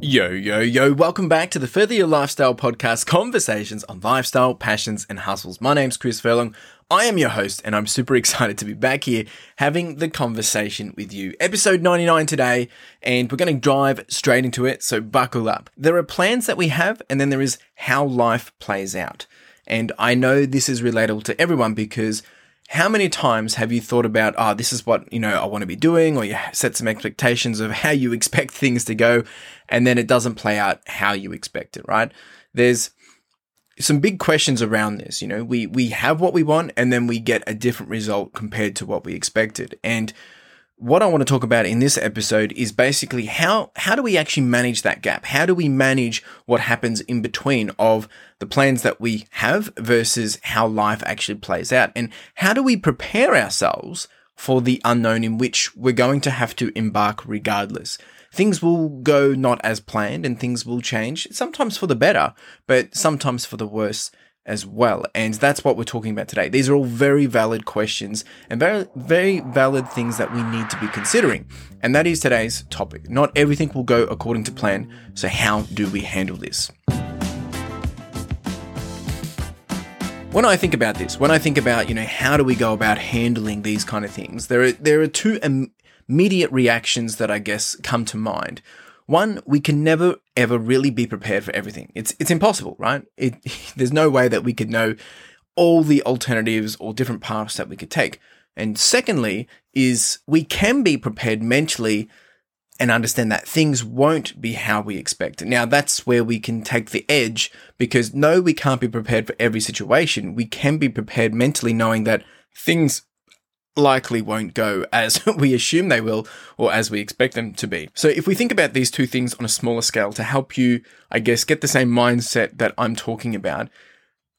Yo, yo, yo, welcome back to the Further Your Lifestyle podcast conversations on lifestyle, passions, and hustles. My name's Chris Furlong. I am your host, and I'm super excited to be back here having the conversation with you. Episode 99 today, and we're going to dive straight into it, so buckle up. There are plans that we have, and then there is how life plays out. And I know this is relatable to everyone because how many times have you thought about, oh, this is what, you know, I want to be doing, or you set some expectations of how you expect things to go, and then it doesn't play out how you expect it, right? There's some big questions around this. You know, we, we have what we want, and then we get a different result compared to what we expected. And what I want to talk about in this episode is basically how how do we actually manage that gap? How do we manage what happens in between of the plans that we have versus how life actually plays out? And how do we prepare ourselves for the unknown in which we're going to have to embark regardless? Things will go not as planned and things will change, sometimes for the better, but sometimes for the worse as well. And that's what we're talking about today. These are all very valid questions and very, very valid things that we need to be considering. And that is today's topic. Not everything will go according to plan. So how do we handle this? When I think about this, when I think about, you know, how do we go about handling these kind of things, there are, there are two immediate reactions that I guess come to mind. One, we can never ever really be prepared for everything. It's it's impossible, right? It, there's no way that we could know all the alternatives or different paths that we could take. And secondly, is we can be prepared mentally and understand that things won't be how we expect. Now that's where we can take the edge because no, we can't be prepared for every situation. We can be prepared mentally knowing that things likely won't go as we assume they will or as we expect them to be. So if we think about these two things on a smaller scale to help you, I guess, get the same mindset that I'm talking about,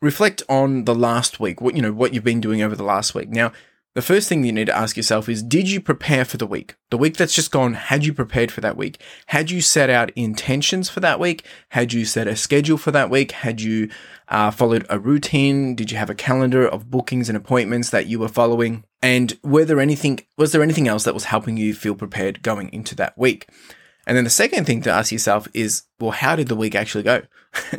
reflect on the last week, what you know, what you've been doing over the last week. Now, the first thing you need to ask yourself is Did you prepare for the week? The week that's just gone, had you prepared for that week? Had you set out intentions for that week? Had you set a schedule for that week? Had you uh, followed a routine? Did you have a calendar of bookings and appointments that you were following? And were there anything, was there anything else that was helping you feel prepared going into that week? And then the second thing to ask yourself is, well, how did the week actually go?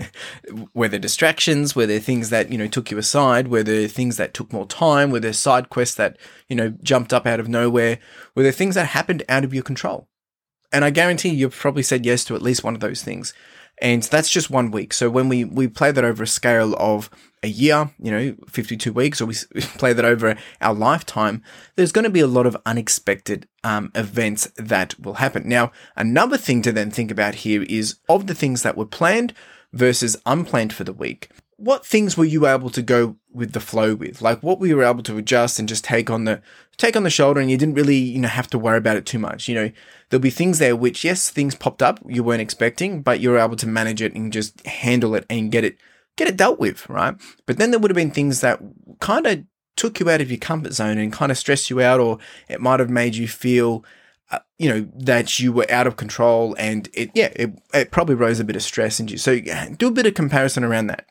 were there distractions? Were there things that, you know, took you aside? Were there things that took more time? Were there side quests that, you know, jumped up out of nowhere? Were there things that happened out of your control? And I guarantee you've probably said yes to at least one of those things. And that's just one week. So when we, we play that over a scale of a year, you know, 52 weeks, or we play that over our lifetime, there's going to be a lot of unexpected um, events that will happen. Now, another thing to then think about here is of the things that were planned versus unplanned for the week what things were you able to go with the flow with? Like what were you able to adjust and just take on the take on the shoulder and you didn't really, you know, have to worry about it too much. You know, there'll be things there which yes, things popped up you weren't expecting, but you were able to manage it and just handle it and get it get it dealt with, right? But then there would have been things that kind of took you out of your comfort zone and kind of stressed you out or it might have made you feel uh, you know that you were out of control and it yeah it, it probably rose a bit of stress in you so do a bit of comparison around that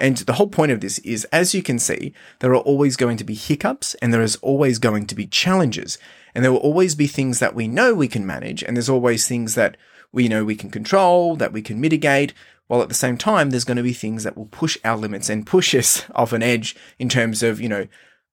and the whole point of this is, as you can see, there are always going to be hiccups and there is always going to be challenges. And there will always be things that we know we can manage. And there's always things that we know we can control, that we can mitigate. While at the same time, there's going to be things that will push our limits and push us off an edge in terms of, you know,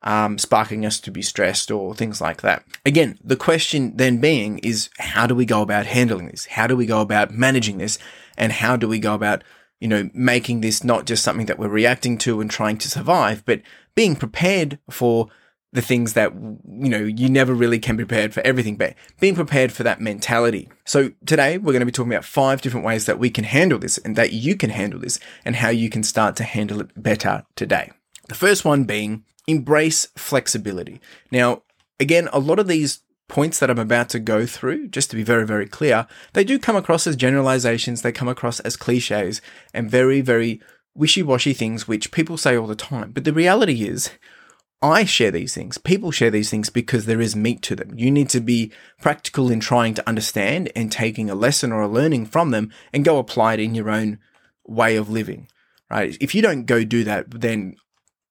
um, sparking us to be stressed or things like that. Again, the question then being is how do we go about handling this? How do we go about managing this? And how do we go about you know, making this not just something that we're reacting to and trying to survive, but being prepared for the things that, you know, you never really can be prepared for everything, but being prepared for that mentality. So today we're going to be talking about five different ways that we can handle this and that you can handle this and how you can start to handle it better today. The first one being embrace flexibility. Now, again, a lot of these points that I'm about to go through, just to be very, very clear, they do come across as generalizations, they come across as cliches and very, very wishy washy things which people say all the time. But the reality is, I share these things. People share these things because there is meat to them. You need to be practical in trying to understand and taking a lesson or a learning from them and go apply it in your own way of living, right? If you don't go do that, then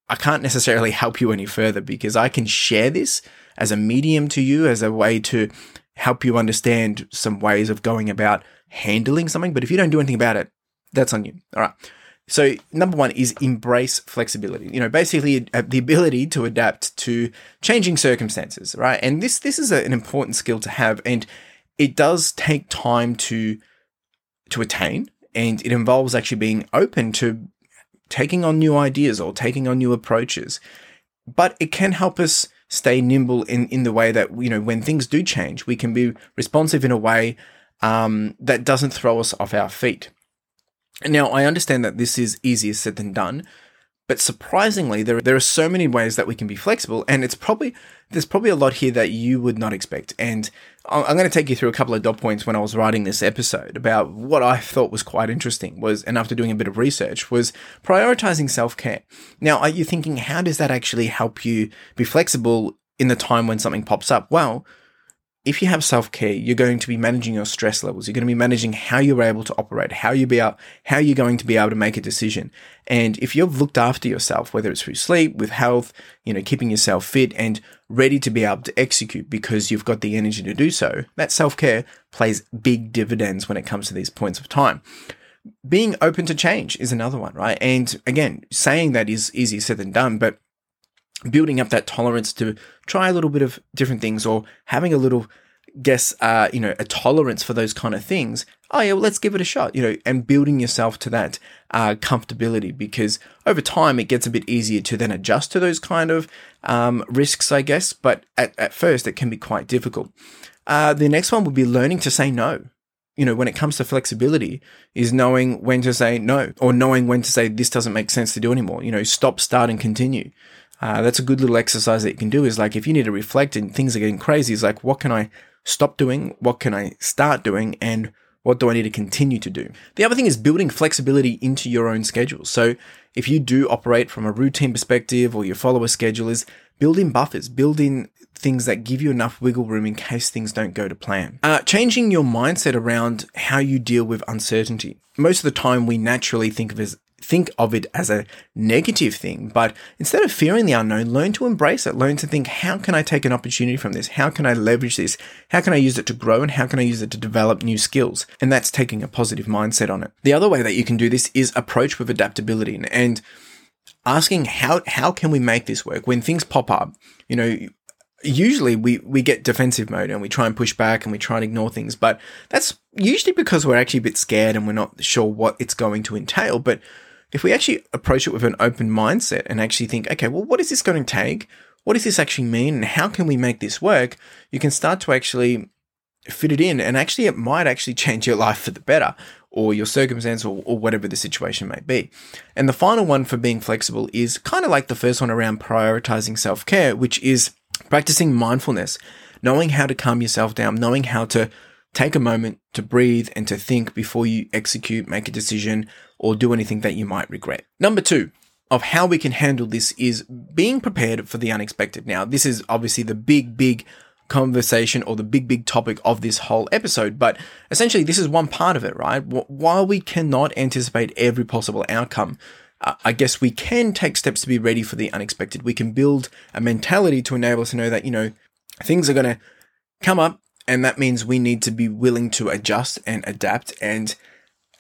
I can't necessarily help you any further because I can share this as a medium to you, as a way to help you understand some ways of going about handling something, but if you don't do anything about it, that's on you. All right. So number one is embrace flexibility. You know, basically uh, the ability to adapt to changing circumstances, right? And this this is a, an important skill to have, and it does take time to to attain, and it involves actually being open to taking on new ideas or taking on new approaches. But it can help us stay nimble in in the way that you know when things do change, we can be responsive in a way um, that doesn't throw us off our feet. Now, I understand that this is easier said than done, but surprisingly, there, there are so many ways that we can be flexible, and it's probably there's probably a lot here that you would not expect. And I'm going to take you through a couple of dot points when I was writing this episode about what I thought was quite interesting was, and after doing a bit of research, was prioritizing self care. Now, are you thinking how does that actually help you be flexible in the time when something pops up? Well, if you have self care, you're going to be managing your stress levels. You're going to be managing how you're able to operate, how you be out, how you're going to be able to make a decision. And if you've looked after yourself, whether it's through sleep, with health, you know, keeping yourself fit and ready to be able to execute because you've got the energy to do so, that self care plays big dividends when it comes to these points of time. Being open to change is another one, right? And again, saying that is easier said than done, but building up that tolerance to try a little bit of different things or having a little guess uh you know a tolerance for those kind of things oh yeah well, let's give it a shot you know and building yourself to that uh comfortability because over time it gets a bit easier to then adjust to those kind of um risks i guess but at, at first it can be quite difficult uh the next one would be learning to say no you know, when it comes to flexibility, is knowing when to say no or knowing when to say this doesn't make sense to do anymore. You know, stop, start, and continue. Uh, that's a good little exercise that you can do. Is like if you need to reflect and things are getting crazy, is like what can I stop doing? What can I start doing? And what do I need to continue to do? The other thing is building flexibility into your own schedule. So if you do operate from a routine perspective or you follow a schedule, is build in buffers, build in things that give you enough wiggle room in case things don't go to plan. Uh, changing your mindset around how you deal with uncertainty. Most of the time, we naturally think of as think of it as a negative thing, but instead of fearing the unknown, learn to embrace it. Learn to think, how can I take an opportunity from this? How can I leverage this? How can I use it to grow? And how can I use it to develop new skills? And that's taking a positive mindset on it. The other way that you can do this is approach with adaptability and asking how, how can we make this work when things pop up? You know, usually we, we get defensive mode and we try and push back and we try and ignore things, but that's usually because we're actually a bit scared and we're not sure what it's going to entail. But if we actually approach it with an open mindset and actually think, okay, well, what is this going to take? What does this actually mean? And how can we make this work? You can start to actually fit it in. And actually, it might actually change your life for the better or your circumstance or, or whatever the situation may be. And the final one for being flexible is kind of like the first one around prioritizing self care, which is practicing mindfulness, knowing how to calm yourself down, knowing how to take a moment to breathe and to think before you execute, make a decision, or do anything that you might regret. Number two, of how we can handle this is being prepared for the unexpected. Now, this is obviously the big, big conversation or the big, big topic of this whole episode, but essentially, this is one part of it, right? While we cannot anticipate every possible outcome, uh, I guess we can take steps to be ready for the unexpected. We can build a mentality to enable us to know that, you know, things are going to come up, and that means we need to be willing to adjust and adapt and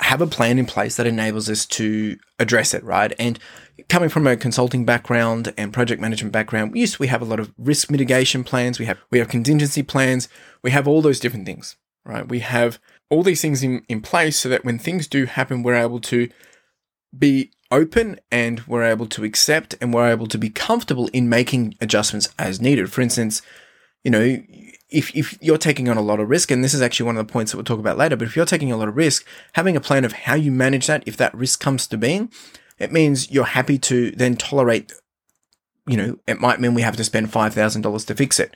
have a plan in place that enables us to address it, right? And coming from a consulting background and project management background, yes, we have a lot of risk mitigation plans. We have we have contingency plans. We have all those different things, right? We have all these things in, in place so that when things do happen, we're able to be open and we're able to accept and we're able to be comfortable in making adjustments as needed. For instance, you know, if, if you're taking on a lot of risk, and this is actually one of the points that we'll talk about later, but if you're taking a lot of risk, having a plan of how you manage that, if that risk comes to being, it means you're happy to then tolerate, you know, it might mean we have to spend $5,000 to fix it,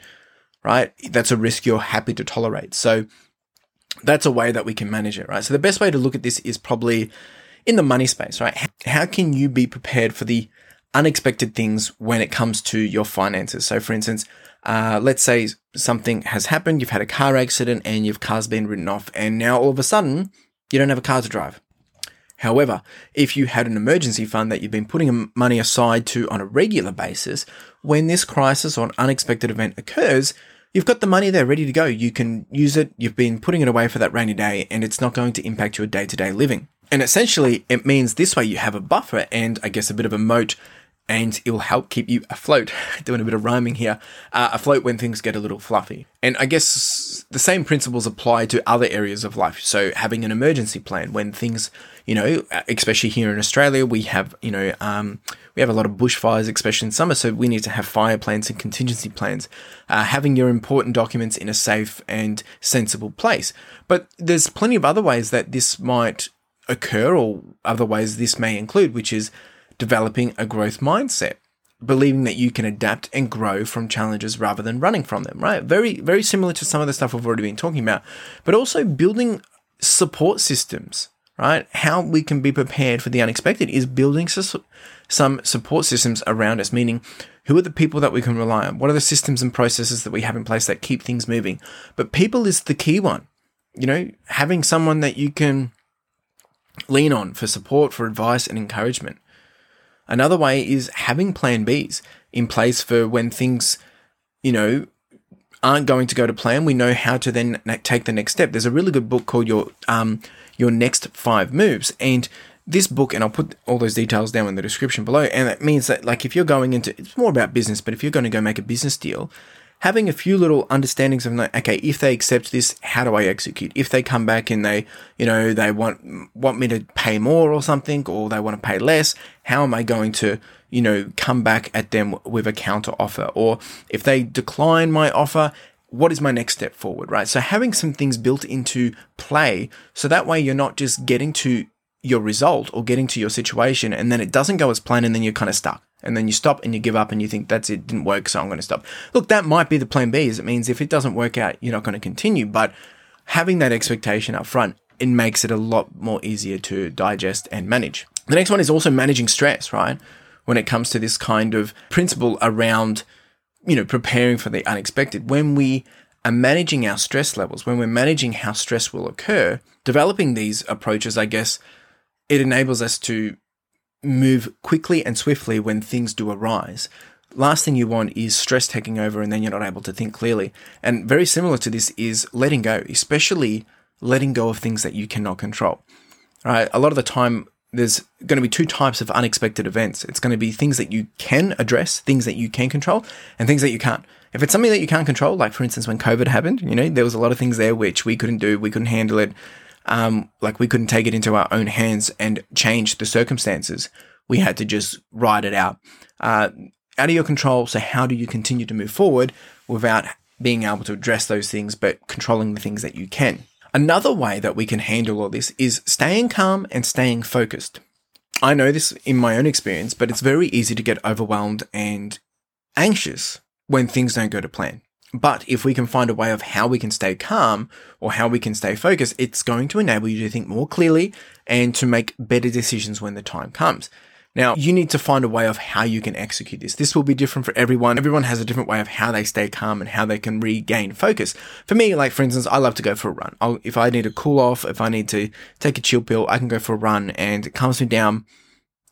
right? That's a risk you're happy to tolerate. So that's a way that we can manage it, right? So the best way to look at this is probably in the money space, right? How can you be prepared for the unexpected things when it comes to your finances? So for instance, uh, let's say something has happened, you've had a car accident and your car's been written off, and now all of a sudden you don't have a car to drive. However, if you had an emergency fund that you've been putting money aside to on a regular basis, when this crisis or an unexpected event occurs, you've got the money there ready to go. You can use it. You've been putting it away for that rainy day and it's not going to impact your day to day living. And essentially, it means this way you have a buffer and I guess a bit of a moat and it will help keep you afloat. Doing a bit of rhyming here, uh, afloat when things get a little fluffy. And I guess the same principles apply to other areas of life. So having an emergency plan when things, you know, especially here in Australia, we have, you know, um, we have a lot of bushfires, especially in summer. So we need to have fire plans and contingency plans. Uh, having your important documents in a safe and sensible place. But there's plenty of other ways that this might occur, or other ways this may include, which is developing a growth mindset, believing that you can adapt and grow from challenges rather than running from them, right? Very, very similar to some of the stuff we've already been talking about, but also building support systems, right? How we can be prepared for the unexpected is building some support systems around us, meaning who are the people that we can rely on? What are the systems and processes that we have in place that keep things moving? But people is the key one. You know, having someone that you can lean on for support, for advice and encouragement. Another way is having plan Bs in place for when things, you know, aren't going to go to plan. We know how to then take the next step. There's a really good book called Your um, Your Next Five Moves, and this book, and I'll put all those details down in the description below. And that means that, like, if you're going into, it's more about business, but if you're going to go make a business deal, having a few little understandings of like, okay, if they accept this, how do I execute? If they come back and they, you know, they want want me to pay more or something, or they want to pay less, how am I going to, you know, come back at them with a counter offer? Or if they decline my offer, what is my next step forward, right? So having some things built into play, so that way you're not just getting to your result or getting to your situation and then it doesn't go as planned and then you're kind of stuck and then you stop and you give up and you think that's it didn't work so i'm going to stop. Look that might be the plan b is it means if it doesn't work out you're not going to continue but having that expectation up front it makes it a lot more easier to digest and manage. The next one is also managing stress right? When it comes to this kind of principle around you know preparing for the unexpected. When we are managing our stress levels when we're managing how stress will occur developing these approaches i guess it enables us to move quickly and swiftly when things do arise. Last thing you want is stress taking over and then you're not able to think clearly. And very similar to this is letting go, especially letting go of things that you cannot control. Right? A lot of the time, there's going to be two types of unexpected events. It's going to be things that you can address, things that you can control, and things that you can't. If it's something that you can't control, like for instance, when COVID happened, you know, there was a lot of things there which we couldn't do, we couldn't handle it um, like we couldn't take it into our own hands and change the circumstances. We had to just ride it out. Uh, out of your control. So how do you continue to move forward without being able to address those things, but controlling the things that you can? Another way that we can handle all this is staying calm and staying focused. I know this in my own experience, but it's very easy to get overwhelmed and anxious when things don't go to plan. But if we can find a way of how we can stay calm or how we can stay focused, it's going to enable you to think more clearly and to make better decisions when the time comes. Now, you need to find a way of how you can execute this. This will be different for everyone. Everyone has a different way of how they stay calm and how they can regain focus. For me, like for instance, I love to go for a run. I'll, if I need to cool off, if I need to take a chill pill, I can go for a run and it calms me down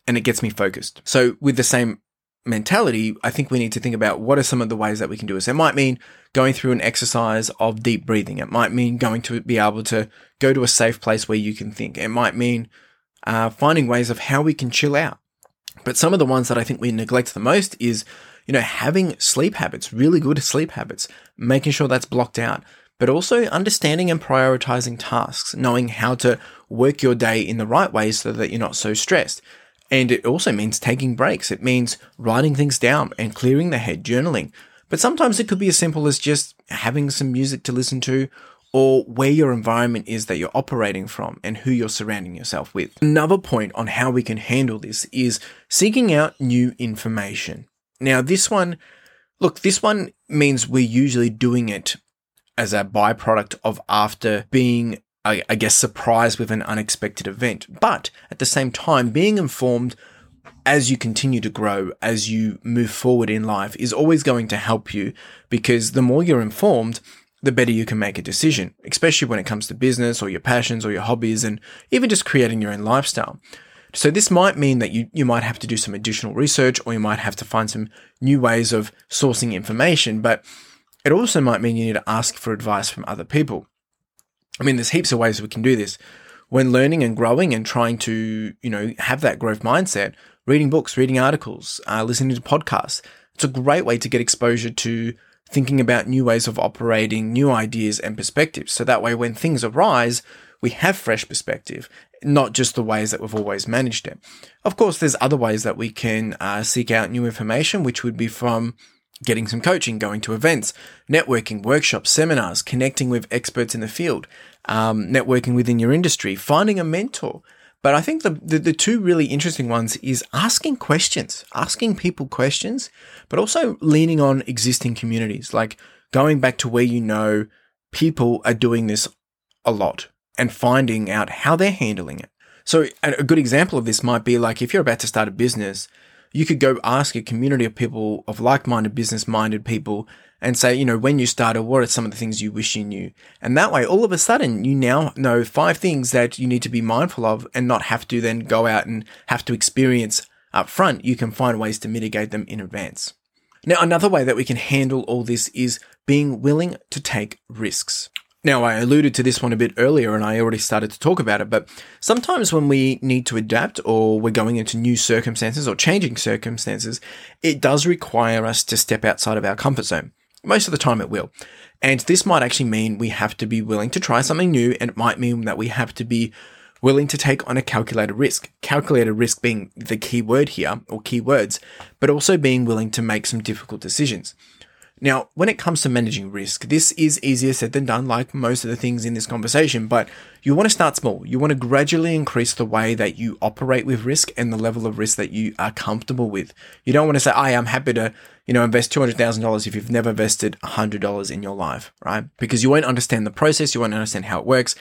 and it gets me focused. So with the same mentality, I think we need to think about what are some of the ways that we can do this. It might mean going through an exercise of deep breathing. It might mean going to be able to go to a safe place where you can think. It might mean uh, finding ways of how we can chill out. But some of the ones that I think we neglect the most is, you know, having sleep habits, really good sleep habits, making sure that's blocked out, but also understanding and prioritizing tasks, knowing how to work your day in the right way so that you're not so stressed. And it also means taking breaks. It means writing things down and clearing the head, journaling. But sometimes it could be as simple as just having some music to listen to or where your environment is that you're operating from and who you're surrounding yourself with. Another point on how we can handle this is seeking out new information. Now, this one, look, this one means we're usually doing it as a byproduct of after being I, I guess, surprised with an unexpected event. But at the same time, being informed as you continue to grow, as you move forward in life, is always going to help you because the more you're informed, the better you can make a decision, especially when it comes to business or your passions or your hobbies and even just creating your own lifestyle. So this might mean that you, you might have to do some additional research or you might have to find some new ways of sourcing information, but It also might mean you need to ask for advice from other people. I mean, there's heaps of ways we can do this. When learning and growing and trying to, you know, have that growth mindset, reading books, reading articles, uh, listening to podcasts, it's a great way to get exposure to thinking about new ways of operating, new ideas and perspectives. So that way, when things arise, we have fresh perspective, not just the ways that we've always managed it. Of course, there's other ways that we can uh, seek out new information, which would be from getting some coaching, going to events, networking, workshops, seminars, connecting with experts in the field, um, networking within your industry, finding a mentor. But I think the, the, the two really interesting ones is asking questions, asking people questions, but also leaning on existing communities, like going back to where you know people are doing this a lot and finding out how they're handling it. So a good example of this might be like if you're about to start a business, you could go ask a community of people, of like-minded, business-minded people and say, you know, when you started, what are some of the things you wish you knew? And that way, all of a sudden, you now know five things that you need to be mindful of and not have to then go out and have to experience up front. You can find ways to mitigate them in advance. Now, another way that we can handle all this is being willing to take risks. Now, I alluded to this one a bit earlier and I already started to talk about it, but sometimes when we need to adapt or we're going into new circumstances or changing circumstances, it does require us to step outside of our comfort zone. Most of the time it will. And this might actually mean we have to be willing to try something new and it might mean that we have to be willing to take on a calculated risk. Calculated risk being the key word here or key words, but also being willing to make some difficult decisions. Now, when it comes to managing risk, this is easier said than done, like most of the things in this conversation, but you want to start small. You want to gradually increase the way that you operate with risk and the level of risk that you are comfortable with. You don't want to say, I am happy to, you know, invest $200,000 if you've never invested $100 in your life, right? Because you won't understand the process. You won't understand how it works.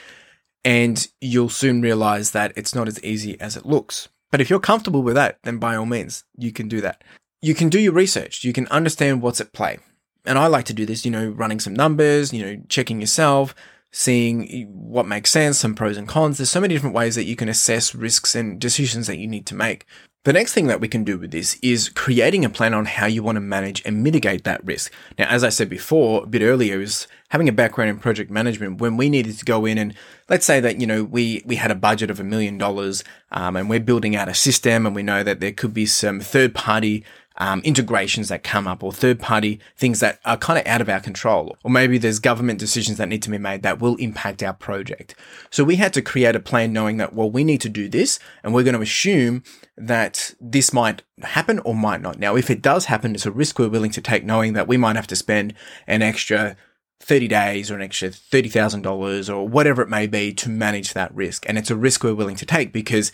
And you'll soon realize that it's not as easy as it looks. But if you're comfortable with that, then by all means, you can do that. You can do your research. You can understand what's at play and I like to do this, you know, running some numbers, you know, checking yourself, seeing what makes sense, some pros and cons. There's so many different ways that you can assess risks and decisions that you need to make. The next thing that we can do with this is creating a plan on how you want to manage and mitigate that risk. Now, as I said before, a bit earlier, is having a background in project management when we needed to go in and let's say that, you know, we, we had a budget of a million dollars, um, and we're building out a system and we know that there could be some third party um, integrations that come up or third party things that are kind of out of our control. Or maybe there's government decisions that need to be made that will impact our project. So we had to create a plan knowing that, well, we need to do this and we're going to assume that this might happen or might not. Now, if it does happen, it's a risk we're willing to take knowing that we might have to spend an extra 30 days or an extra $30,000 or whatever it may be to manage that risk. And it's a risk we're willing to take because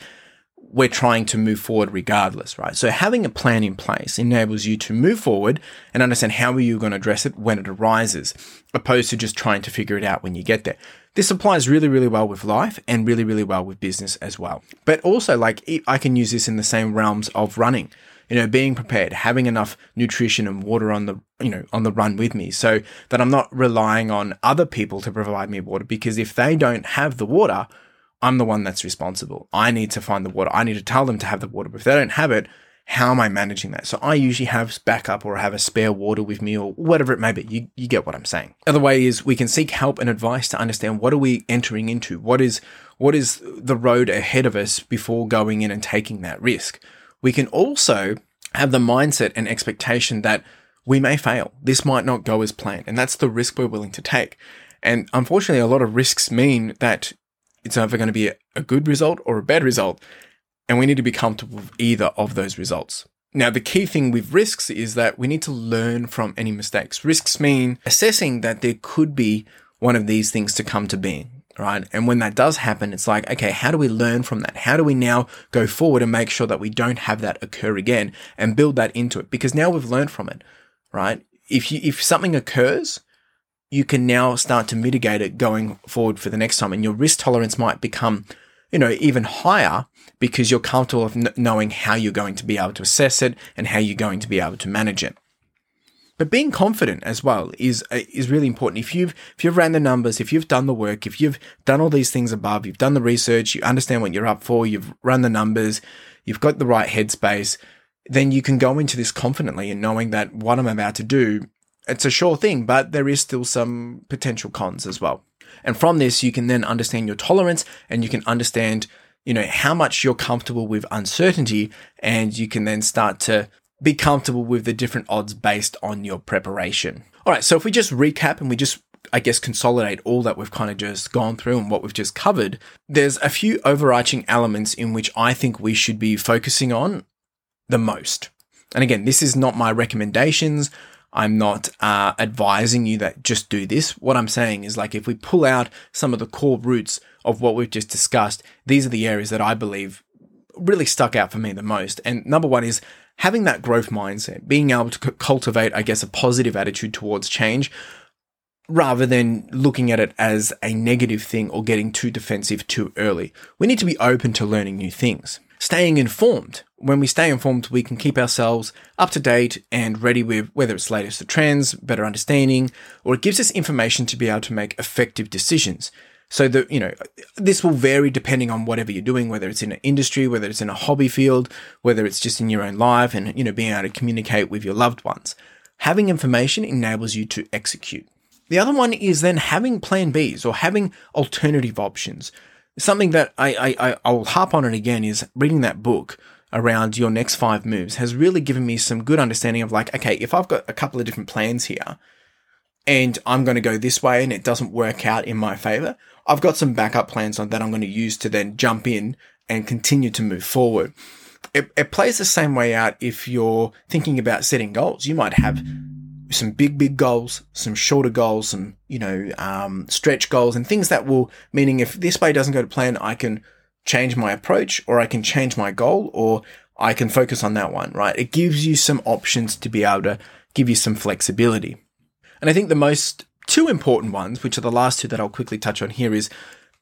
we're trying to move forward regardless, right? So having a plan in place enables you to move forward and understand how are you going to address it when it arises, opposed to just trying to figure it out when you get there. This applies really, really well with life and really, really well with business as well. But also, like, I can use this in the same realms of running. You know, being prepared, having enough nutrition and water on the, you know, on the run with me so that I'm not relying on other people to provide me water because if they don't have the water, I'm the one that's responsible. I need to find the water. I need to tell them to have the water. But if they don't have it, how am I managing that? So I usually have backup or have a spare water with me or whatever it may be. You, you get what I'm saying. Other way is we can seek help and advice to understand what are we entering into? What is, what is the road ahead of us before going in and taking that risk? We can also have the mindset and expectation that we may fail. This might not go as planned. And that's the risk we're willing to take. And unfortunately, a lot of risks mean that it's either going to be a good result or a bad result. And we need to be comfortable with either of those results. Now, the key thing with risks is that we need to learn from any mistakes. Risks mean assessing that there could be one of these things to come to being, right? And when that does happen, it's like, okay, how do we learn from that? How do we now go forward and make sure that we don't have that occur again and build that into it? Because now we've learned from it, right? If you, if something occurs, you can now start to mitigate it going forward for the next time. And your risk tolerance might become, you know, even higher because you're comfortable of knowing how you're going to be able to assess it and how you're going to be able to manage it. But being confident as well is uh, is really important. If you've if you've ran the numbers, if you've done the work, if you've done all these things above, you've done the research, you understand what you're up for, you've run the numbers, you've got the right headspace, then you can go into this confidently and knowing that what I'm about to do it's a sure thing, but there is still some potential cons as well. And from this, you can then understand your tolerance and you can understand, you know, how much you're comfortable with uncertainty. And you can then start to be comfortable with the different odds based on your preparation. All right. So if we just recap and we just I guess, consolidate all that we've kind of just gone through and what we've just covered, there's a few overarching elements in which I think we should be focusing on the most. And again, this is not my recommendations. I'm not uh, advising you that just do this. What I'm saying is like if we pull out some of the core roots of what we've just discussed, these are the areas that I believe really stuck out for me the most. And number one is having that growth mindset, being able to cultivate, I guess, a positive attitude towards change rather than looking at it as a negative thing or getting too defensive too early. We need to be open to learning new things. Staying informed. When we stay informed, we can keep ourselves up to date and ready with whether it's latest trends, better understanding, or it gives us information to be able to make effective decisions. So that, you know, this will vary depending on whatever you're doing, whether it's in an industry, whether it's in a hobby field, whether it's just in your own life and, you know, being able to communicate with your loved ones. Having information enables you to execute. The other one is then having plan Bs or having alternative options. Something that I, I, I'll harp on it again is reading that book around your next five moves has really given me some good understanding of like, okay, if I've got a couple of different plans here and I'm going to go this way and it doesn't work out in my favor, I've got some backup plans on that I'm going to use to then jump in and continue to move forward. It, it plays the same way out if you're thinking about setting goals. You might have some big, big goals, some shorter goals, some, you know, um, stretch goals and things that will, meaning if this way doesn't go to plan, I can change my approach or I can change my goal or I can focus on that one, right? It gives you some options to be able to give you some flexibility. And I think the most two important ones, which are the last two that I'll quickly touch on here is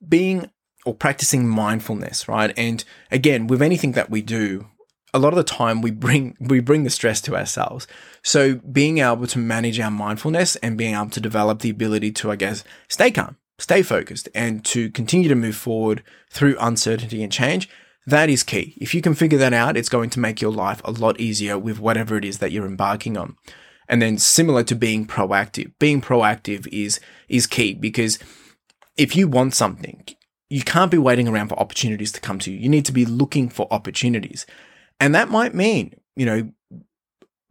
being or practicing mindfulness, right? And again, with anything that we do, a lot of the time we bring we bring the stress to ourselves. So being able to manage our mindfulness and being able to develop the ability to, I guess, stay calm, stay focused, and to continue to move forward through uncertainty and change, that is key. If you can figure that out, it's going to make your life a lot easier with whatever it is that you're embarking on. And then similar to being proactive, being proactive is is key because if you want something, you can't be waiting around for opportunities to come to you. You need to be looking for opportunities. And that might mean, you know,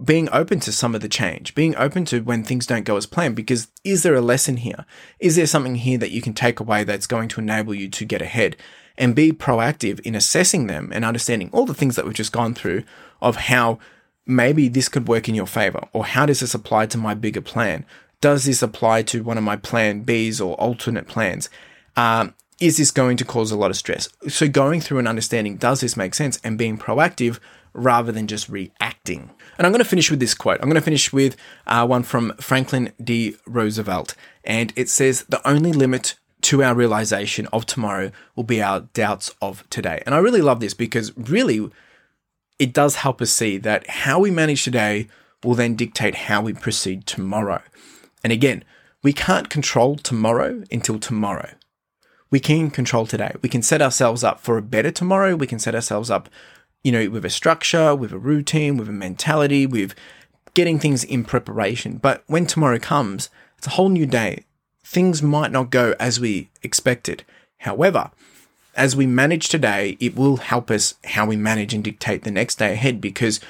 being open to some of the change, being open to when things don't go as planned, because is there a lesson here? Is there something here that you can take away that's going to enable you to get ahead and be proactive in assessing them and understanding all the things that we've just gone through of how maybe this could work in your favor or how does this apply to my bigger plan? Does this apply to one of my plan Bs or alternate plans? Um, is this going to cause a lot of stress? So going through and understanding, does this make sense? And being proactive rather than just reacting. And I'm going to finish with this quote. I'm going to finish with uh, one from Franklin D. Roosevelt. And it says, the only limit to our realization of tomorrow will be our doubts of today. And I really love this because really it does help us see that how we manage today will then dictate how we proceed tomorrow. And again, we can't control tomorrow until tomorrow we can control today. We can set ourselves up for a better tomorrow. We can set ourselves up, you know, with a structure, with a routine, with a mentality, with getting things in preparation. But when tomorrow comes, it's a whole new day. Things might not go as we expected. However, as we manage today, it will help us how we manage and dictate the next day ahead because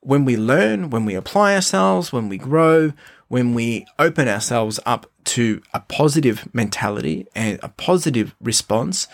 when we learn, when we apply ourselves, when we grow, when we open ourselves up to a positive mentality and a positive response,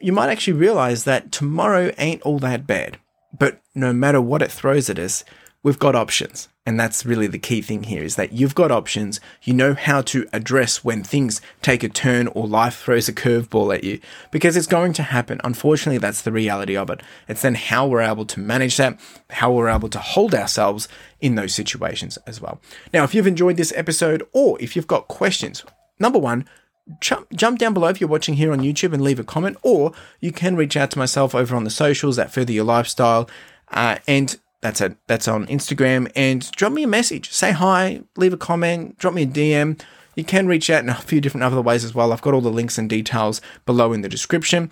you might actually realize that tomorrow ain't all that bad. But no matter what it throws at us, we've got options. And that's really the key thing here is that you've got options. You know how to address when things take a turn or life throws a curveball at you because it's going to happen. Unfortunately, that's the reality of it. It's then how we're able to manage that, how we're able to hold ourselves in those situations as well. Now, if you've enjoyed this episode or if you've got questions, number one, jump, jump down below if you're watching here on YouTube and leave a comment, or you can reach out to myself over on the socials at Further Your Lifestyle. Uh, and that's it. That's on Instagram. And drop me a message. Say hi, leave a comment, drop me a DM. You can reach out in a few different other ways as well. I've got all the links and details below in the description.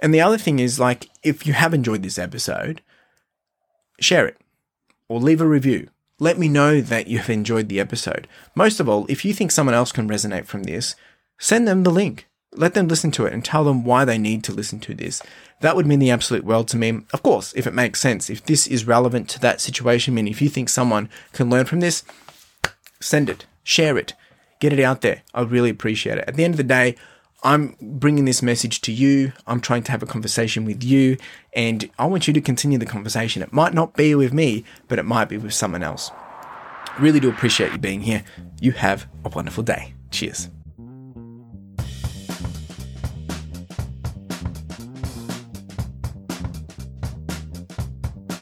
And the other thing is, like, if you have enjoyed this episode, share it or leave a review let me know that you've enjoyed the episode. Most of all, if you think someone else can resonate from this, send them the link. Let them listen to it and tell them why they need to listen to this. That would mean the absolute world to me. Of course, if it makes sense, if this is relevant to that situation, I mean, if you think someone can learn from this, send it, share it, get it out there. I really appreciate it. At the end of the day, I'm bringing this message to you. I'm trying to have a conversation with you, and I want you to continue the conversation. It might not be with me, but it might be with someone else. Really do appreciate you being here. You have a wonderful day. Cheers.